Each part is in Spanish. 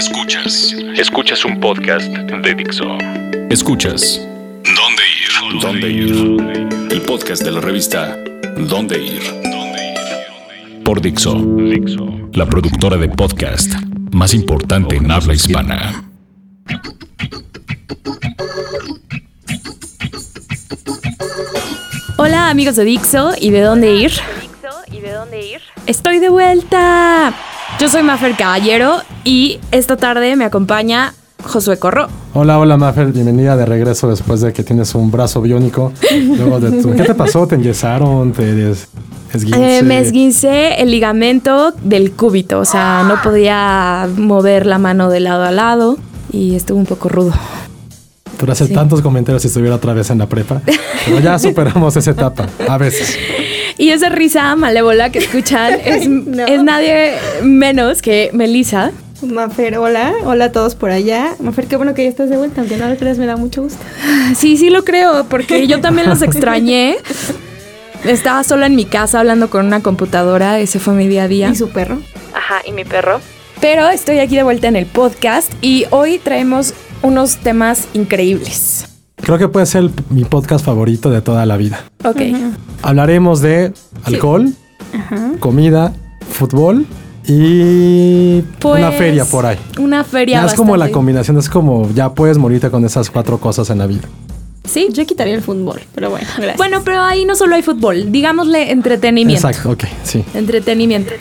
Escuchas. Escuchas un podcast de Dixo. Escuchas. ¿Dónde ir? ¿Dónde ir? El podcast de la revista ¿Dónde ir? Por Dixo. La productora de podcast más importante en habla hispana. Hola amigos de Dixo y de dónde ir. Estoy de vuelta. Yo soy Mafer Caballero y esta tarde me acompaña Josué Corro. Hola, hola Mafer, bienvenida de regreso después de que tienes un brazo biónico. Luego de tu- ¿Qué te pasó? ¿Te enyesaron? ¿Te des- esguince? Eh, me esguincé el ligamento del cúbito, o sea, no podía mover la mano de lado a lado y estuvo un poco rudo. Pero hacer Sí. tantos comentarios si estuviera otra vez en la prepa. Pero ya superamos esa etapa, a veces. Y esa risa malévola que escuchan es, No. es nadie menos que Melissa. Mafer, hola, hola a todos por allá. Mafer, qué bueno que ya estás de vuelta, aunque no lo creas, me da mucho gusto. Sí, sí lo creo, porque yo también los extrañé. Estaba sola en mi casa hablando con una computadora, ese fue mi día a día. ¿Y su perro? Ajá, y mi perro. Pero estoy aquí de vuelta en el podcast y hoy traemos unos temas increíbles. Creo que puede ser el- mi podcast favorito de toda la vida. Ok. Hablaremos de alcohol, comida, fútbol y Pues, una feria por ahí. Una feria. Ya es como la combinación, es como ya puedes morirte con esas cuatro cosas en la vida. Sí. Yo quitaría el fútbol, pero bueno, gracias. Bueno, pero ahí no solo hay fútbol, digámosle entretenimiento. Exacto, ok, sí. Entretenimiento.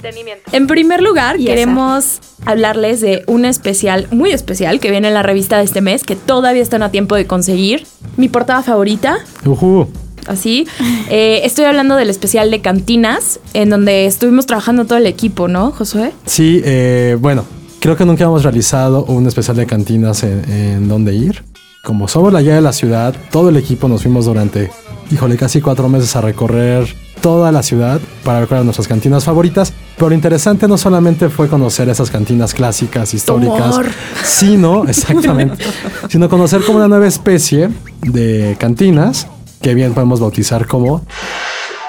En primer lugar, Y queremos hablarles de un especial muy especial que viene en la revista de este mes, que todavía están a tiempo de conseguir. Mi portada favorita, Ujú. Así. Eh, estoy hablando del especial de cantinas, en donde estuvimos trabajando todo el equipo, ¿no, Josué? Sí, eh, bueno, creo que nunca hemos realizado un especial de cantinas en, en dónde ir. Como somos la guía de la ciudad, todo el equipo nos fuimos durante, híjole, casi cuatro meses a recorrer toda la ciudad para recorrer nuestras cantinas favoritas. Pero lo interesante no solamente fue conocer esas cantinas clásicas, históricas, Tomor. sino, exactamente, sino conocer como una nueva especie de cantinas que bien podemos bautizar como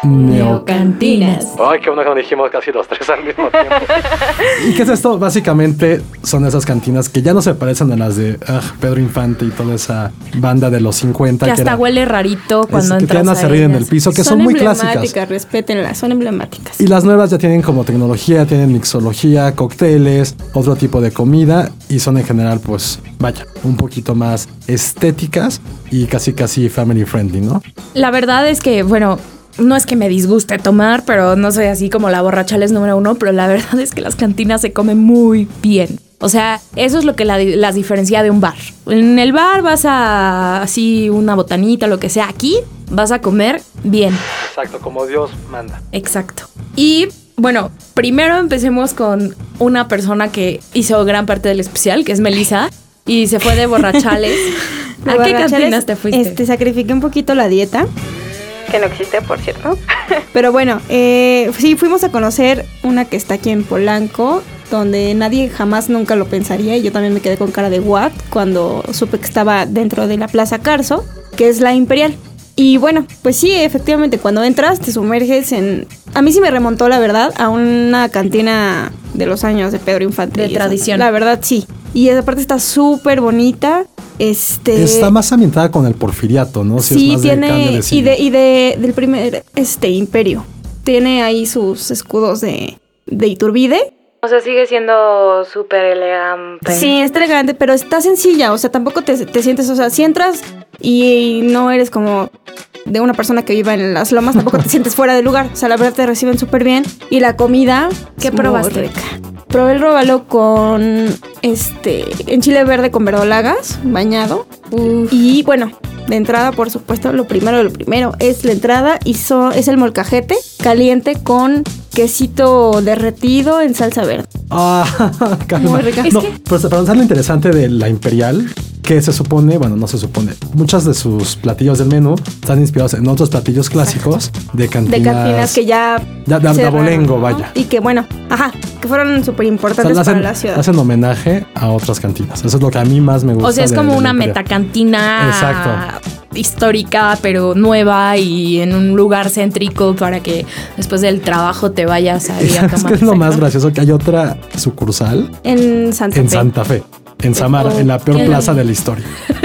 Neocantinas. Ay, qué bueno que nos dijimos casi los tres al mismo tiempo. ¿Y qué es esto? Básicamente son esas cantinas que ya no se parecen a las de ah, Pedro Infante y toda esa banda de los 50. Que hasta era- huele rarito cuando que entras tienen a servir en el piso, que son, muy clásicas. emblemáticas, respétenlas, son emblemáticas. Y las nuevas ya tienen como tecnología, tienen mixología, cócteles, otro tipo de comida y son en general, pues, vaya, un poquito más estéticas y casi casi family friendly, ¿no? La verdad es que, bueno, no es que me disguste tomar, pero no soy así como la borrachales número uno, pero la verdad es que las cantinas se comen muy bien. O sea, eso es lo que la- las diferencia de un bar. En el bar vas a así una botanita, lo que sea. Aquí vas a comer bien. Exacto, como Dios manda. Exacto. Y bueno, primero empecemos con una persona que hizo gran parte del especial, que es Melissa, y se fue de borrachales. ¿A qué cantinas te fuiste? Este, sacrifiqué un poquito la dieta. Que no existe, por cierto. Pero bueno, eh, sí, fuimos a conocer una que está aquí en Polanco, donde nadie jamás nunca lo pensaría. Y yo también me quedé con cara de what cuando supe que estaba dentro de la Plaza Carso, que es la Imperial. Y bueno, pues sí, efectivamente, cuando entras te sumerges en... A mí sí me remontó, la verdad, a una cantina de los años de Pedro Infante. De eso. tradición. La verdad, sí. Y esa parte está súper bonita. Este... Está más ambientada con el porfiriato, ¿no? Si es Sí, más tiene. de y de, y de del primer este imperio. Tiene ahí sus escudos de, de Iturbide. O sea, sigue siendo súper elegante. Sí, está elegante, pero está sencilla. O sea, tampoco te, te sientes. O sea, si entras y no eres como de una persona que viva en las lomas, tampoco te sientes fuera de lugar. O sea, la verdad te reciben súper bien. Y la comida. ¿Qué es probaste? Probé el róbalo con este en chile verde con verdolagas, bañado. Y bueno, de entrada, por supuesto, lo primero de lo primero es la entrada y so- es el molcajete caliente con quesito derretido en salsa verde. Ah, calma. Muy rica. No, pero para pensar lo interesante de la Imperial, que se supone, bueno, no se supone, muchos de sus platillos del menú están inspirados en otros platillos clásicos de cantinas. De cantinas que ya. Ya- de- de cerraron, abolengo, ¿no? vaya. Y que bueno, ajá, que fueron súper O sea, importantes para hacen, la ciudad. hacen homenaje a otras cantinas. Eso es lo que a mí más me gusta. O sea, es como de una metacantina. Exacto. histórica, pero nueva y en un lugar céntrico para que después del trabajo te vayas a ir a Es que tomar. es lo más gracioso que hay otra sucursal En Santa en Fe. Santa Fe, en Samara, en la peor plaza de la historia.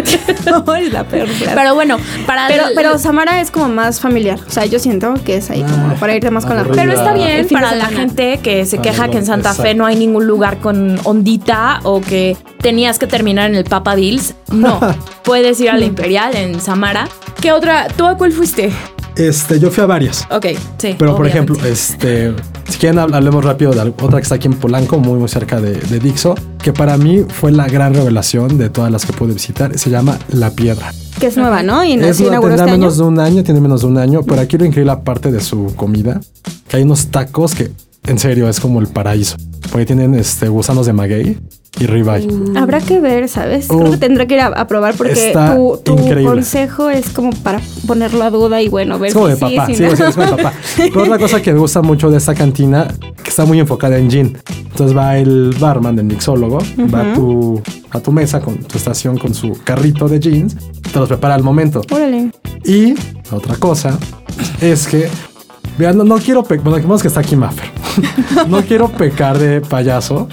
No, es la peor plaza. Pero bueno, para Pero, el- pero Samara es como más familiar. O sea, yo siento que es ahí como Ay, para irte más con la. Pero está bien para la gente que se Ah, queja no, que en Santa Fe no hay ningún lugar con ondita o que tenías que terminar en el Papa Bills. No, puedes ir a la Imperial en Samara. ¿Qué otra? ¿Tú a cuál fuiste? Este, yo fui a varias. Ok, sí. Pero por ejemplo, este, si quieren hab- hablemos rápido de otra que está aquí en Polanco, muy muy cerca de, de Dixo, que para mí fue la gran revelación de todas las que pude visitar. Se llama La Piedra. Que es nueva, ¿no? Y Es inauguró tendrá este año. menos de un año, tiene menos de un año, pero aquí lo increíble aparte de su comida, que hay unos tacos que en serio es como el paraíso, porque tienen este gusanos de maguey y ribeye. Habrá que ver, ¿sabes? Uh, Creo que tendré que ir a, a probar porque está tu, tu increíble. consejo es como para ponerlo a duda y bueno, ver Es como si de sí, papá, si sí, no. sí, es como de papá. Pero otra cosa que me gusta mucho de esta cantina, que está muy enfocada en gin. Entonces va el barman, el mixólogo, va a tu, a tu mesa con tu estación con su carrito de jeans, te los prepara al momento. Órale. Y otra cosa es que, vean, no, no quiero pecar, bueno, dijimos que está aquí Maffer. no quiero pecar de payaso,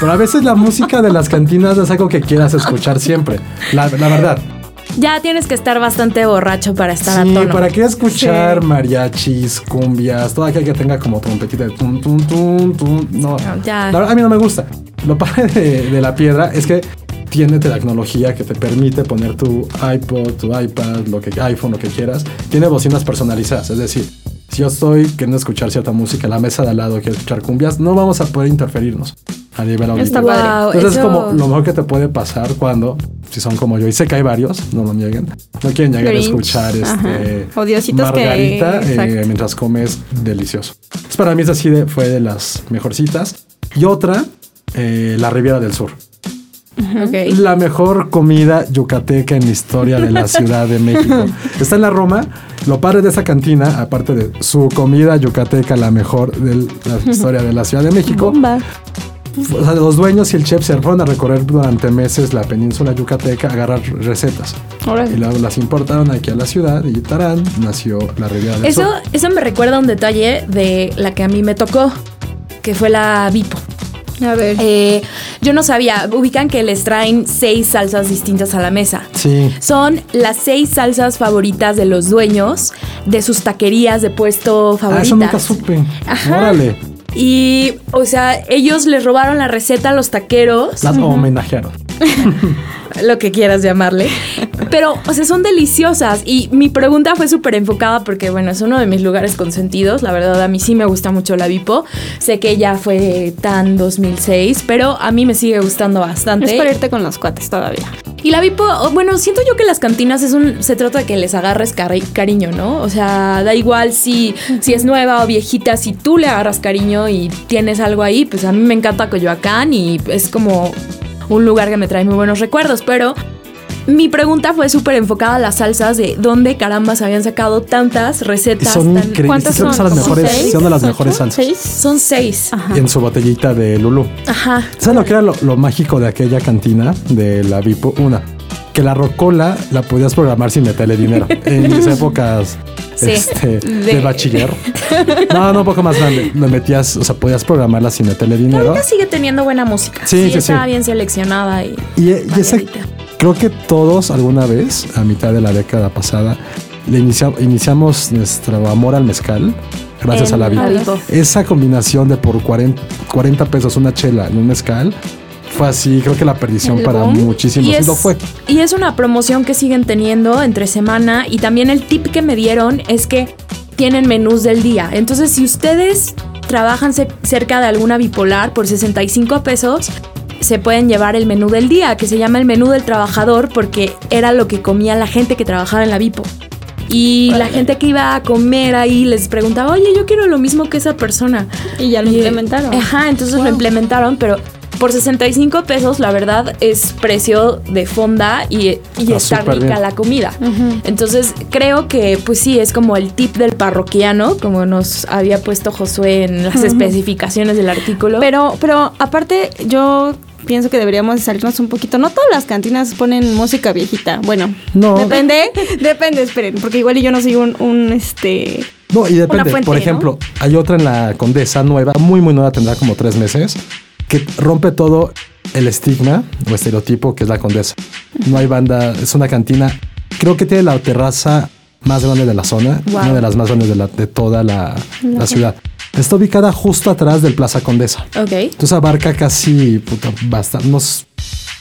pero a veces la música de las cantinas es algo que quieras escuchar siempre. La, la verdad. Ya tienes que estar bastante borracho para estar Sí, a tono. para qué escuchar mariachis, cumbias, todo aquel que tenga como trompetita de tum, tum, tum, tum. No, ya. la verdad a mí no me gusta. Lo padre de, de la piedra es que tiene tecnología que te permite poner tu iPod, tu iPad, lo que iPhone, lo que quieras. Tiene bocinas personalizadas, es decir, si yo estoy queriendo escuchar cierta música, la mesa de al lado quiere escuchar cumbias, no vamos a poder interferirnos a nivel Está auditivo. padre. Wow, Entonces es eso- como lo mejor que te puede pasar cuando, si son como yo, y sé que hay varios, no lo nieguen, no quieren llegar Grinch, a escuchar este O diositos que- margarita eh, mientras comes delicioso. Entonces, para mí es así de, fue de las mejorcitas. Y otra, eh, la Riviera del Sur. La mejor comida yucateca en la historia de la Ciudad de México. Está en la Roma. Lo padre de esa cantina, aparte de su comida yucateca, la mejor de la historia de la Ciudad de México, Bomba. o sea, los dueños y el chef se fueron a recorrer durante meses la península yucateca a agarrar recetas. Y luego las importaron aquí a la ciudad y tarán, nació la Riviera del Eso, eso me recuerda a un detalle de la que a mí me tocó, que fue la Vipo. A ver. Eh, yo no sabía, ubican que les traen seis salsas distintas a la mesa. Sí. Son las seis salsas favoritas de los dueños de sus taquerías de puesto Ah, favoritas. eso nunca supe. Ajá. Órale. Y, o sea, ellos les robaron la receta a los taqueros, Las homenajearon. lo que quieras llamarle. Pero, o sea, son deliciosas. Y mi pregunta fue súper enfocada porque, bueno, es uno de mis lugares consentidos. La verdad, a mí sí me gusta mucho la Vipo. Sé que ya fue tan 2006, pero a mí me sigue gustando bastante. es para irte con los cuates todavía. Y la Vipo, oh, bueno, siento yo que las cantinas es un, se trata de que les agarres cari- cariño, ¿no? O sea, da igual si, si es nueva o viejita, si tú le agarras cariño y tienes algo ahí, pues a mí me encanta Coyoacán y es como un lugar que me trae muy buenos recuerdos, pero mi pregunta fue súper enfocada a las salsas de dónde carambas habían sacado tantas recetas. son tan- increíbles. ¿Cuántas son? son las ¿Como mejores, seis? son de las mejores salsas. ¿Seis? Son seis. Ajá. Y en su botellita de Lulu. Ajá. ¿Sabes lo que era lo, lo mágico de aquella cantina de la Vipo? Una, que la rocola la podías programar sin meterle dinero. En mis épocas Sí. este, de... De- bachiller. No, no, un poco más grande. Le metías, o sea, podías programarla sin meterle dinero. Ahorita sigue teniendo buena música. Sí, sí, sí. bien seleccionada y, Y, y variadita. creo que todos alguna vez, a mitad de la década pasada, le inicia- iniciamos nuestro amor al mezcal gracias En a la. Vipo. Esa combinación de por 40, 40 pesos una chela y un mezcal fue así, creo que la perdición El para boom. muchísimos. Y Y es, lo fue. y es una promoción que siguen teniendo entre semana y también el tip que me dieron es que tienen menús del día. Entonces, si ustedes trabajan ce- cerca de alguna bipolar por 65 pesos, se pueden llevar el menú del día, que se llama el menú del trabajador porque era lo que comía la gente que trabajaba en la Vipo. Y la gente que iba a comer ahí les preguntaba, oye, yo quiero lo mismo que esa persona. Y ya lo Y, implementaron. Ajá, entonces lo implementaron, pero por 65 pesos, la verdad, es precio de fonda y, y Está está rica bien. la comida. Entonces, creo que, pues sí, es como el tip del parroquiano, como nos había puesto Josué en las especificaciones del artículo. Pero, pero aparte, yo pienso que deberíamos salirnos un poquito. No todas las cantinas ponen música viejita. Bueno, No. depende, depende, esperen, porque igual y yo no soy un, un, este... No, y depende. fuente, Por ¿no? ejemplo, hay otra en la Condesa nueva, muy, muy nueva, tendrá como tres meses, que rompe todo el estigma o estereotipo que es la Condesa. No hay banda, es una cantina. Creo que tiene la terraza más grande de la zona, Wow. una de las más grandes de, la- de toda la, la ciudad. Está ubicada justo atrás del Plaza Condesa. Ok. Entonces abarca casi, puta, unos,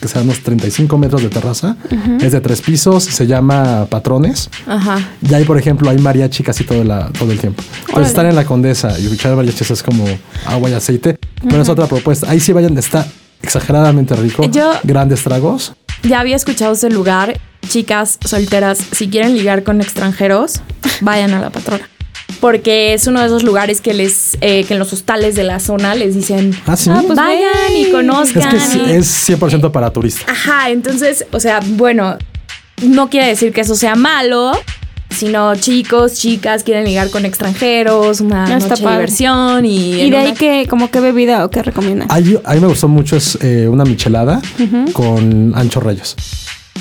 que sean unos 35 metros de terraza. Es de tres pisos, se llama Patrones. Ajá. Y ahí, por ejemplo, hay mariachi casi todo, la, todo el tiempo. Entonces, estar en la Condesa y escuchar mariachis es como agua y aceite. Pero es otra propuesta. Ahí sí vayan, está exageradamente rico. Yo- Grandes tragos. Ya había escuchado ese lugar. Chicas solteras, si quieren ligar con extranjeros, vayan a la patrona. Porque es uno de esos lugares que les, eh, que en los hostales de la zona les dicen, Ah, sí. pues vayan ve. y es conozcan. que es, y- es 100% para turistas. Ajá, entonces, o sea, bueno, no quiere decir que eso sea malo, sino chicos, chicas quieren ligar con extranjeros, una Ah, está noche de diversión y... ¿Y de ahí una- qué, como qué bebida o qué recomiendan? Ahí, a mí me gustó mucho es eh, una michelada con ancho reyes.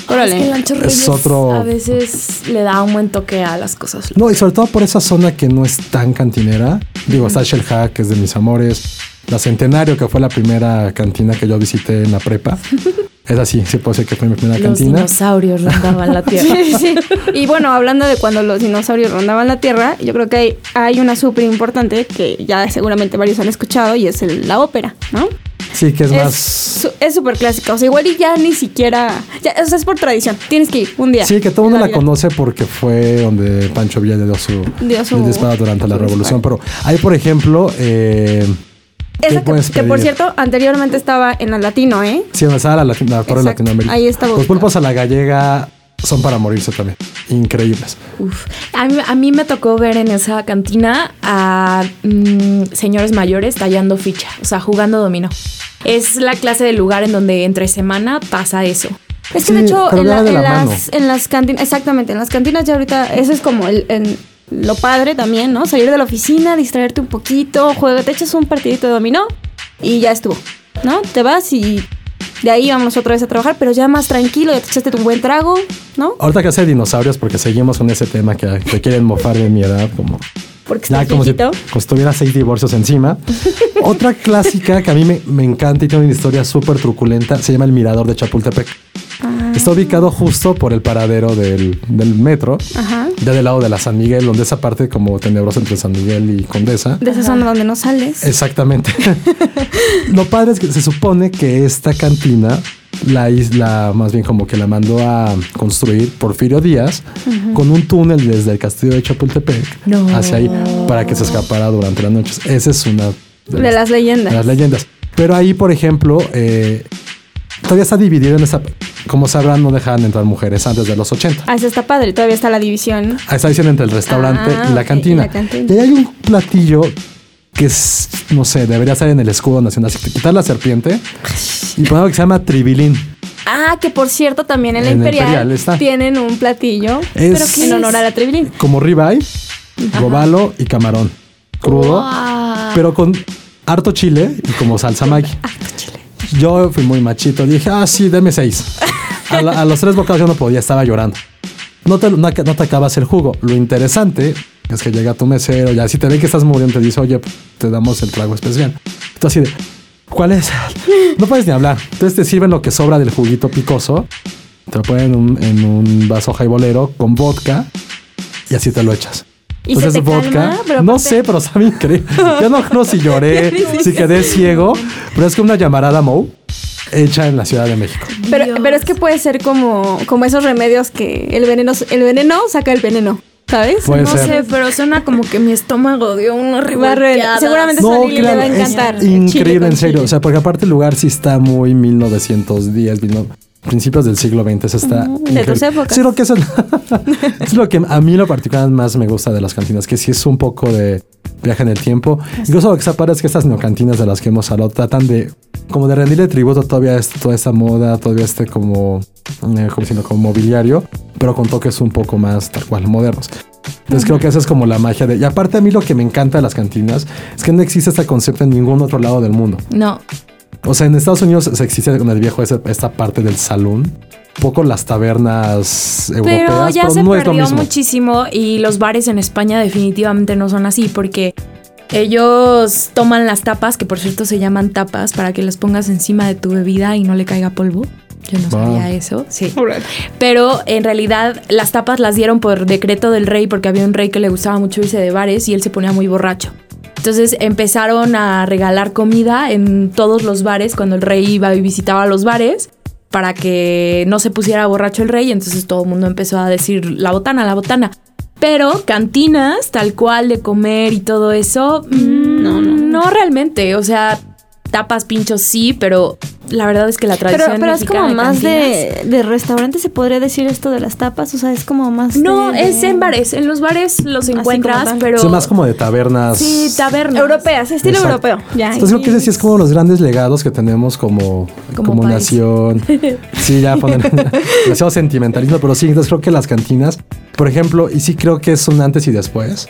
Órale. Es que el Ancho Es Reyes otro- a veces le da un buen toque a las cosas. No, y sobre todo por esa zona que no es tan cantinera. Digo, está Shell Hack, que es de mis amores. La Centenario, que fue la primera cantina que yo visité en la prepa. Es así, sí puedo decir que fue mi primera Los cantina. dinosaurios rondaban la tierra. Sí, sí. Y bueno, hablando de cuando los dinosaurios rondaban la Tierra, yo creo que hay, hay una súper importante que ya seguramente varios han escuchado y es el- la ópera, ¿no? Sí, que es, Es más... es súper clásica. O sea, igual y ya ni siquiera. Ya, o sea, es por tradición. Tienes que ir un día. Sí, que todo el mundo la conoce porque fue donde Pancho Villa le dio su, Dio su- disparo durante la revolución. Pero hay, por ejemplo, eh, ¿qué Esa que, por cierto, anteriormente estaba en la latino, ¿eh? Sí, donde estaba la, Latin- la torre. Latinoamérica. Ahí está Los pulpos a la gallega son para morirse también. Increíbles. Uf. A, mí, a mí me tocó ver en esa cantina a mm, señores mayores tallando ficha, o sea, jugando dominó. Es la clase de lugar en donde entre semana pasa eso. Es que Sí, de hecho, en, la- va de en la las, en las cantinas, exactamente, en las cantinas ya ahorita, eso es como el, el- lo padre también, ¿no? Salir de la oficina, distraerte un poquito, juega, te echas un partidito de dominó y ya estuvo, ¿no? Te vas y de ahí vamos otra vez a trabajar, pero ya más tranquilo, ya te echaste un buen trago, ¿no? Ahorita que hace dinosaurios, porque seguimos con ese tema que, que quieren mofar de mi edad, como Porque ya como si, como si tuviera seis divorcios encima. Otra clásica que a mí me, me encanta y tiene una historia súper truculenta se llama El Mirador de Chapultepec. Ah. Está ubicado justo por el paradero del, del metro, Ajá. ya del lado de la San Miguel, donde esa parte como tenebrosa entre San Miguel y Condesa. De esa zona donde no sales. Exactamente. Lo padre es que se supone que esta cantina, la isla más bien como que la mandó a construir Porfirio Díaz con un túnel desde el castillo de Chapultepec No. hacia ahí para que se escapara durante las noches. Esa es una De las leyendas. de las leyendas. Pero ahí, por ejemplo, eh, todavía está dividido en esa... Como sabrán, no dejaban entrar mujeres antes de los 80. Ah, eso está padre, todavía está la división. Está diciendo entre el restaurante Ah, y la cantina. y la cantina. Y ahí hay un platillo que es, no sé, debería estar en el escudo nacional. Si te quitas la serpiente y poner algo que se llama tribilín. Ah, que por cierto también en la En la Imperial, Imperial está. tienen un platillo Es- pero que en honor a la Trevilín. Como ribeye, robalo y camarón. Crudo, Wow. pero con harto chile y como salsa Maggi. Yo fui muy machito. Dije, ah, sí, deme seis. A, la- a los tres bocados yo no podía, estaba llorando. No te, no, no te acabas el jugo. Lo interesante es que llega tu mesero, ya si te ve que estás muriendo, te dice, oye, te damos el trago especial. Tú así de, ¿cuál es? No puedes ni hablar. Entonces te sirven lo que sobra del juguito picoso, te lo ponen en un, en un vaso jaibolero con vodka y así te lo echas. ¿Y se te calma? Pero no sé, pero sabe increíble. Yo no, no si lloré, si quedé ciego, pero es que una llamarada Mou hecha en la Ciudad de México. Pero, pero es que puede ser como, como esos remedios que el veneno, el veneno saca el veneno, ¿sabes? Puede no ser. sé, pero suena como que mi estómago dio una a revolteada. seguramente No, Sony le va a claro, es encantar. chile increíble, en serio. chile. O sea, porque aparte el lugar sí está muy 1910, mil- principios del siglo XX. Eso está. Ujú, de tus épocas. Sí, lo que es, el- es lo que a mí lo particular más me gusta de las cantinas, que sí es un poco de viaje en el tiempo. Incluso lo que está padre es que estas neocantinas de las que hemos hablado tratan de como de rendirle tributo todavía este- toda esta moda, todavía este como, eh, como, diciendo, como mobiliario, pero con toques un poco más tal cual modernos. Entonces creo que esa es como la magia de... Y aparte a mí lo que me encanta de las cantinas es que no existe este concepto en ningún otro lado del mundo. No. O sea, en Estados Unidos se existe con el viejo ese- esta parte del salón. Poco las tabernas europeas, Pero ya pero se no es perdió muchísimo y los bares en España definitivamente no son así porque ellos toman las tapas, que por cierto se llaman tapas, para que las pongas encima de tu bebida y no le caiga polvo. Yo no Wow. sabía eso, sí. Pero en realidad las tapas las dieron por decreto del rey porque había un rey que le gustaba mucho irse de bares y él se ponía muy borracho. Entonces empezaron a regalar comida en todos los bares cuando el rey iba y visitaba los bares para que no se pusiera borracho el rey. Entonces todo el mundo empezó a decir la botana, la botana. Pero cantinas, tal cual de comer y todo eso, mm, no, no. no realmente. O sea, tapas, pinchos sí, pero la verdad es que la tradición Pero, pero es mexicana como más de, de restaurante, se podría decir esto de las tapas. O sea, es como más. No, de- es en bares. En los bares los encuentras, pero. Es más como de tabernas. Sí, tabernas. Europeas, estilo Exacto. europeo. Ya. Entonces creo que ese sí es como los grandes legados que tenemos como, Como nación. Sí, ya ponen demasiado sentimentalismo, pero sí, entonces creo que las cantinas, por ejemplo, y sí creo que es un antes y después.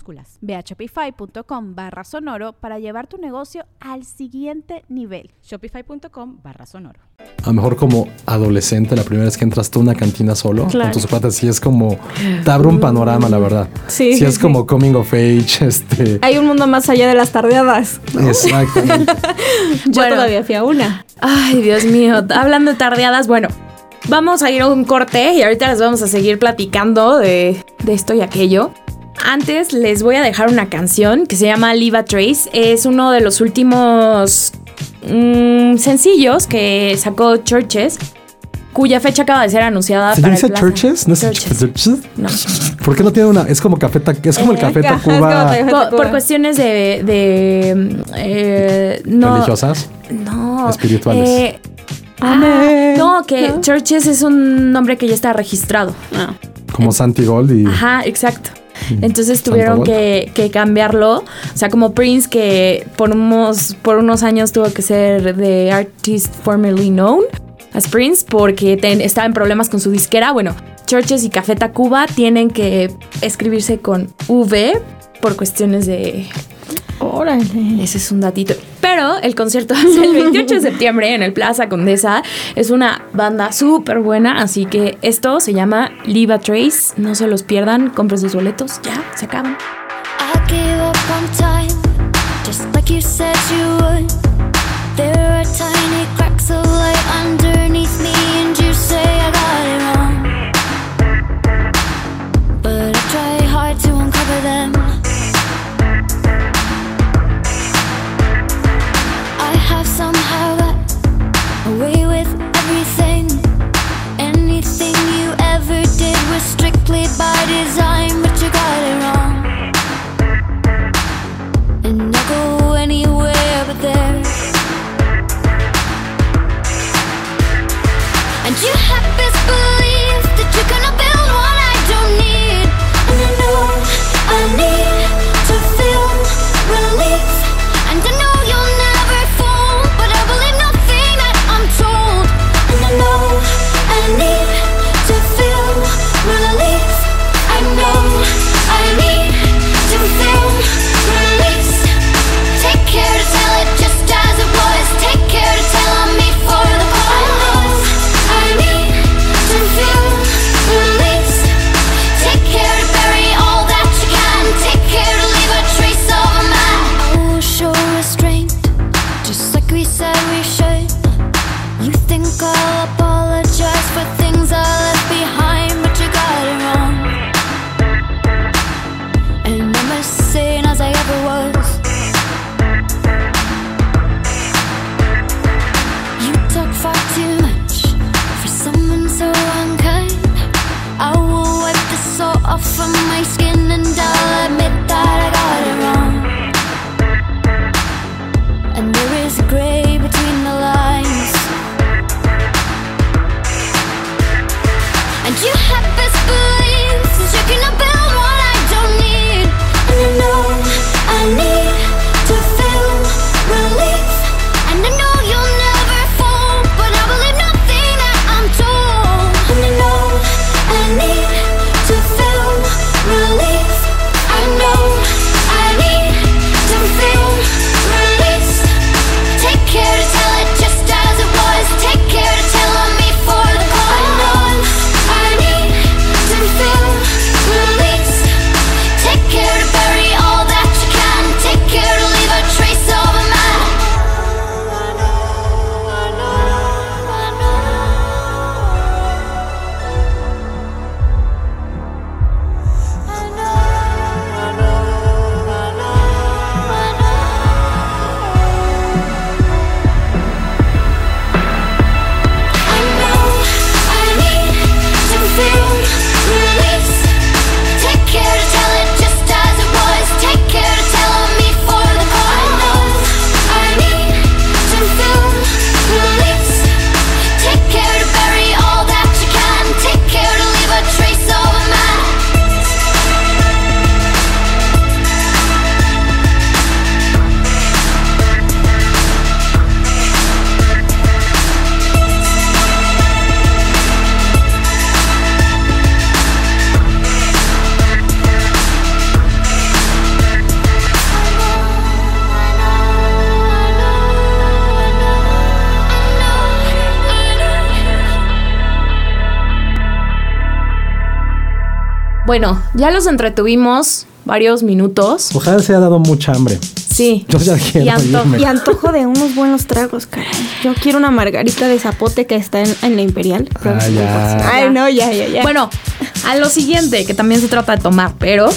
Ve a shopify.com barra sonoro para llevar tu negocio al siguiente nivel. Shopify.com barra sonoro. A lo mejor como adolescente, la primera vez que entras tú a una cantina solo Claro. con tus cuates, sí es como te abre un panorama, la verdad. Sí, Sí es sí. como coming of age, este. Hay un mundo más allá de las tardeadas. Exactamente. Yo Bueno. todavía fui a una. Ay, Dios mío. Hablando de tardeadas, bueno, vamos a ir a un corte y ahorita les vamos a seguir platicando de, de esto y aquello. Antes les voy a dejar una canción que se llama Leave a Trace. Es uno de los últimos mm, sencillos que sacó Churches, cuya fecha acaba de ser anunciada ¿Se para dice el churches? ¿No es Churches. churches? No. ¿Por qué no tiene una? Es como café, es como el café Tacuba Por, cuestiones de... de, eh, no, religiosas. No. Espirituales. eh, ah, no, que Churches es un nombre que ya está registrado. Como Santi Gold y. Ajá, exacto. Entonces Santo tuvieron que, que cambiarlo. O sea, como Prince, que por unos, por unos años tuvo que ser de artist formerly known as Prince, porque ten- estaba en problemas con su disquera. Bueno, Churches y Café Tacuba tienen que escribirse con V por cuestiones de Órale. ese es un datito. Pero el concierto es el 28 de septiembre en el Plaza Condesa. Es una banda súper buena, así que esto se llama Leave a Trace. No se los pierdan, compren sus boletos. Ya, se acaban. I gave up on time, just like you said you would. There are tiny Bueno, ya los entretuvimos varios minutos. Ojalá se haya dado mucha hambre. Sí. Yo ya quiero Y anto- irme. Y antojo de unos buenos tragos, caray. Yo quiero una margarita de zapote que está en, en la Imperial. Ah, ya. Ay, no, ya, ya, ya. Bueno, a lo siguiente, que también se trata de tomar, pero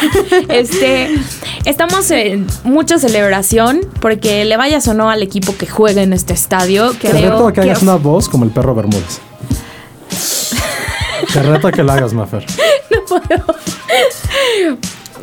este estamos en mucha celebración porque le vayas o no al equipo que juegue en este estadio. Te reto que hagas que una voz como el perro Bermúdez. Te reto a que lo hagas, Mafer.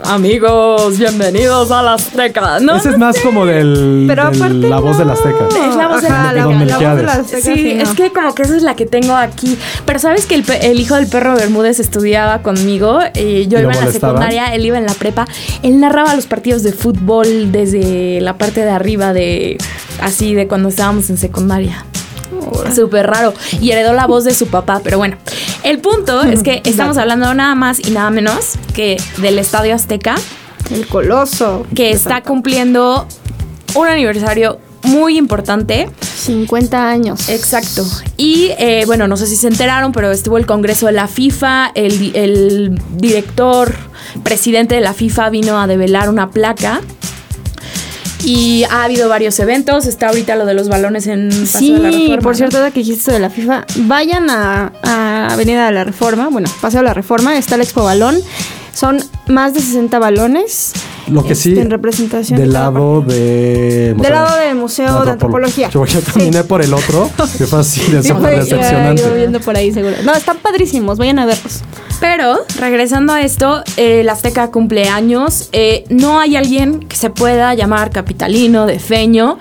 Amigos, bienvenidos a la Azteca, ¿no? Ese es más como del, Pero del- aparte la voz del Azteca. Es la voz de Ajá, la- la, Don la voz de Melquiades. la Azteca, Sí, sí, es no. que como que esa es la que tengo aquí. Pero sabes que el, pe- el hijo del perro Bermúdez estudiaba conmigo. Y yo ¿Y lo iba en la secundaria, él iba en la prepa. Él narraba los partidos de fútbol desde la parte de arriba de así de cuando estábamos en secundaria. Súper raro. Y heredó la voz de su papá. Pero bueno, el punto es que estamos hablando nada más y nada menos que del Estadio Azteca, El coloso. que está cumpliendo un aniversario muy importante. 50 años. Exacto. Y eh, bueno, no sé si se enteraron, pero estuvo el Congreso de la FIFA, el, el director, presidente de la FIFA vino a develar una placa. Y ha habido varios eventos. Está ahorita lo de los balones en Paseo Sí, de la Reforma, por cierto, ahora que dijiste de la FIFA, vayan a, a Avenida de la Reforma, bueno, Paseo de la Reforma, está el Expo Balón. Son más de 60 balones. Lo que sí, este, en representación. del de lado de... Del lado del Museo de Antropología. Yo, yo caminé por el otro, así, de Sí, súper fue- decepcionante. ya iba viendo por ahí seguro. No, están padrísimos, vayan a verlos. Pero, regresando a esto, eh, la Azteca cumple años. Eh, no hay alguien que se pueda llamar capitalino, de feño,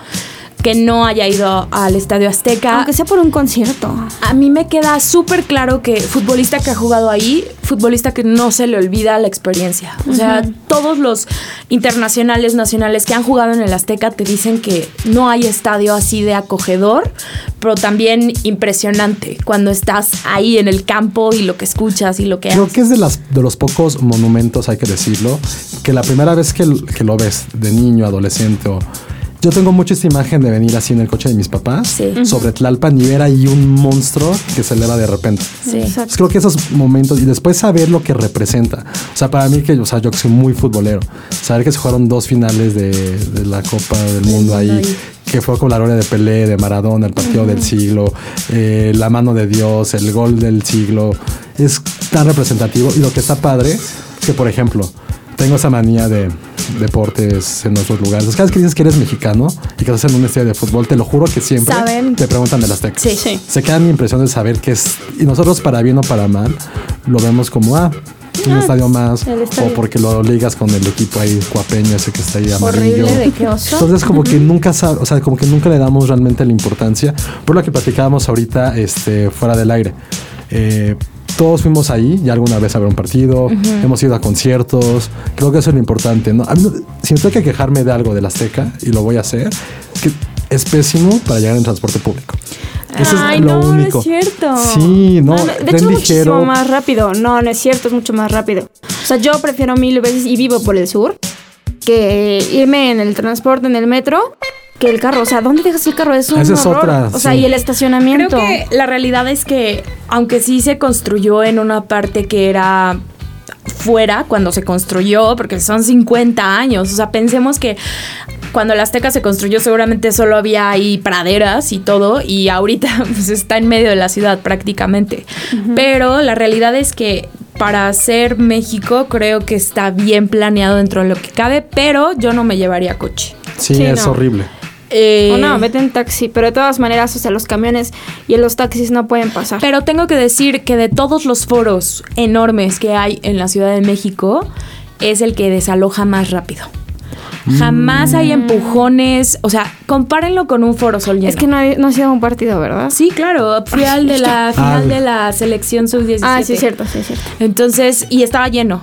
que no haya ido al Estadio Azteca. Aunque sea por un concierto. A mí me queda súper claro que futbolista que ha jugado ahí, futbolista que no se le olvida la experiencia. O sea, todos los internacionales, nacionales que han jugado en el Azteca te dicen que no hay estadio así de acogedor, pero también impresionante cuando estás ahí en el campo y lo que escuchas y lo que Creo haces. que es de, las, de los pocos monumentos, hay que decirlo, que la primera vez que, que lo ves de niño, adolescente o... Yo tengo mucha esta imagen de venir así en el coche de mis papás Sí. sobre Tlalpan y ver ahí un monstruo que se eleva de repente. Sí. Pues creo que esos momentos y después saber lo que representa. O sea, para mí que, o sea, yo que soy muy futbolero, saber que se jugaron dos finales de, de la Copa del Mundo ahí, ahí. que fue con la gloria de Pelé, de Maradona, el partido del siglo, eh, la mano de Dios, el gol del siglo, es tan representativo y lo que está padre es que, por ejemplo, tengo esa manía de deportes en otros lugares. Cada vez que dices que eres mexicano y que estás en un estadio de fútbol, te lo juro que siempre Saben. te preguntan del Azteca. Sí. Sí. Se queda mi impresión de saber que es. Y nosotros, para bien o para mal, lo vemos como, ah, un estadio más. estadio. O porque lo ligas con el equipo ahí cuapeño, ese que está ahí amarillo. Horrible de qué oso. Entonces, como que nunca o sea, como que nunca le damos realmente la importancia. Por lo que platicábamos ahorita, este, fuera del aire. Eh, todos fuimos ahí ya alguna vez a ver un partido, hemos ido a conciertos, creo que eso es lo importante, ¿no? A mí, no- si me tengo que quejarme de algo del Azteca, y lo voy a hacer, que es pésimo para llegar en transporte público. Eso Ay, es lo no, único. no es cierto. Sí, no, de tren hecho, es muchísimo más rápido. No, no es cierto, es mucho más rápido. O sea, yo prefiero mil veces y vivo por el sur que irme en el transporte, en el metro, que el carro. O sea, ¿dónde dejas el carro? Es un Esa es horror. otra, O sea, sí. y el Creo estacionamiento. que la realidad es que, aunque sí se construyó en una parte que era fuera cuando se construyó, porque son 50 años, o sea, pensemos que cuando la Azteca se construyó seguramente solo había ahí praderas y todo, y ahorita pues, está en medio de la ciudad prácticamente. Pero la realidad es que para ser México creo que está bien planeado dentro de lo que cabe, pero yo no me llevaría coche. Sí, Sí, es no. horrible. Eh, O no, vete en taxi. Pero de todas maneras, o sea, los camiones y los taxis no pueden pasar. Pero tengo que decir que de todos los foros enormes que hay en la Ciudad de México, es el que desaloja más rápido. Jamás hay empujones, o sea, compárenlo con un foro sol lleno. es que no ha, no ha sido un partido, ¿verdad? Sí, claro, fui al de la final Al- de la selección sub-17. Ah, sí, es cierto, sí, es cierto. Entonces, y estaba lleno.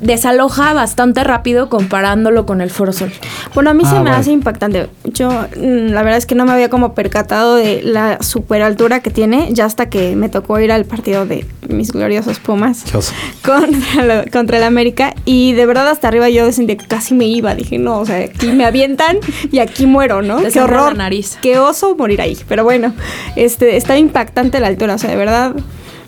Desaloja bastante rápido comparándolo con el Foro Sol. Bueno, a mí Ah, se me hace impactante. Yo, mm, la verdad es que no me había como percatado de la super altura que tiene, ya hasta que me tocó ir al partido de mis gloriosos Pumas Qué oso. contra, la- contra el América. Y de verdad, hasta arriba yo sentí que casi me iba. Dije, no, o sea, aquí me avientan y aquí muero, ¿no? Te Qué horror. la nariz. Qué oso morir ahí. Pero bueno, este, está impactante la altura, o sea, de verdad.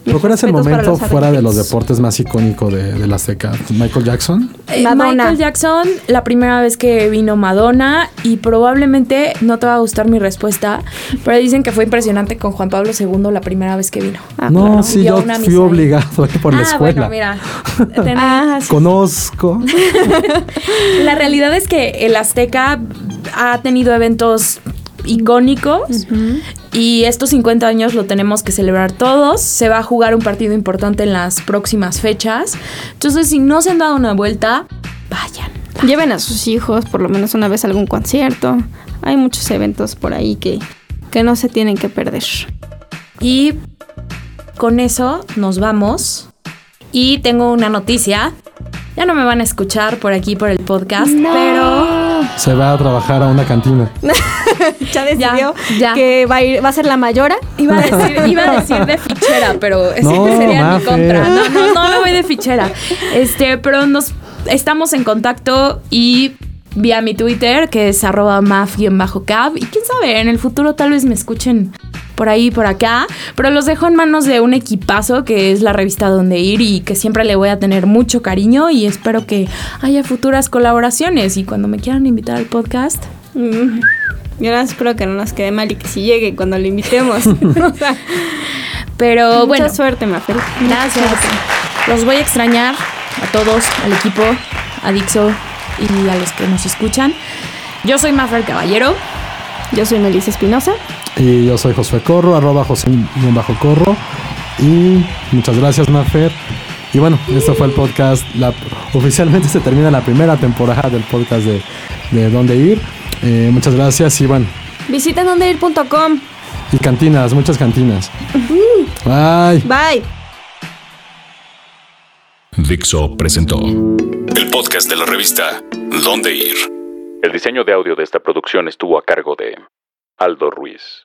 ¿Pero cuál es el momento fuera de los deportes más icónico de, de la Azteca? ¿Michael Jackson? Eh, Madonna. Michael Jackson, la primera vez que vino Madonna y probablemente no te va a gustar mi respuesta, pero dicen que fue impresionante con Juan Pablo II la primera vez que vino. Ah, no, claro. sí, yo fui obligado por la ah, escuela. bueno, mira. Ah, sí. Conozco. La realidad es que el Azteca ha tenido eventos icónicos y estos 50 años lo tenemos que celebrar todos. Se va a jugar un partido importante en las próximas fechas. Entonces, si no se han dado una vuelta, vayan. Lleven a sus hijos por lo menos una vez a algún concierto. Hay muchos eventos por ahí que, que no se tienen que perder. Y con eso nos vamos. Y tengo una noticia. Ya no me van a escuchar por aquí por el podcast, pero Se va a trabajar a una cantina. Ya decidió ya. que va a, ir, va a ser la mayora. Iba a decir, iba a decir de fichera, pero No, sería en mi Mafe. contra. No, no, no me voy de fichera. Este, pero nos estamos en contacto y vía mi Twitter, que es arroba maf-cab. Y quién sabe, en el futuro tal vez me escuchen por ahí, por acá. Pero los dejo en manos de un equipazo que es la revista Donde Ir y que siempre le voy a tener mucho cariño y espero que haya futuras colaboraciones. Y cuando me quieran invitar al podcast, Mm. Yo nada más espero que no nos quede mal y que si llegue cuando lo invitemos. O sea, pero mucha bueno. suerte, Mafer. Gracias. Los voy a extrañar a todos, al equipo, a Dixo y a los que nos escuchan. Yo soy Mafer Caballero. Yo soy Melissa Espinosa. Y yo soy Josué Corro, arroba José Corro. Y muchas gracias, Mafer. Y bueno, esto fue el podcast. La- oficialmente se termina la primera temporada del podcast de, de Dónde Ir. Eh, muchas gracias y bueno, Visiten dondeir.com. y cantinas, muchas cantinas. Bye. Bye. Dixo presentó el podcast de la revista Dónde Ir. El diseño de audio de esta producción estuvo a cargo de Aldo Ruiz.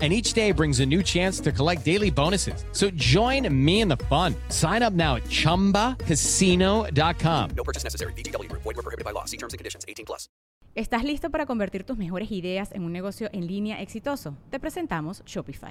And each day brings a new chance to collect daily bonuses. So join me in the fun. Sign up now at chumbacasino.com. ¿Estás listo para convertir tus mejores ideas en un negocio en línea exitoso? Te presentamos Shopify.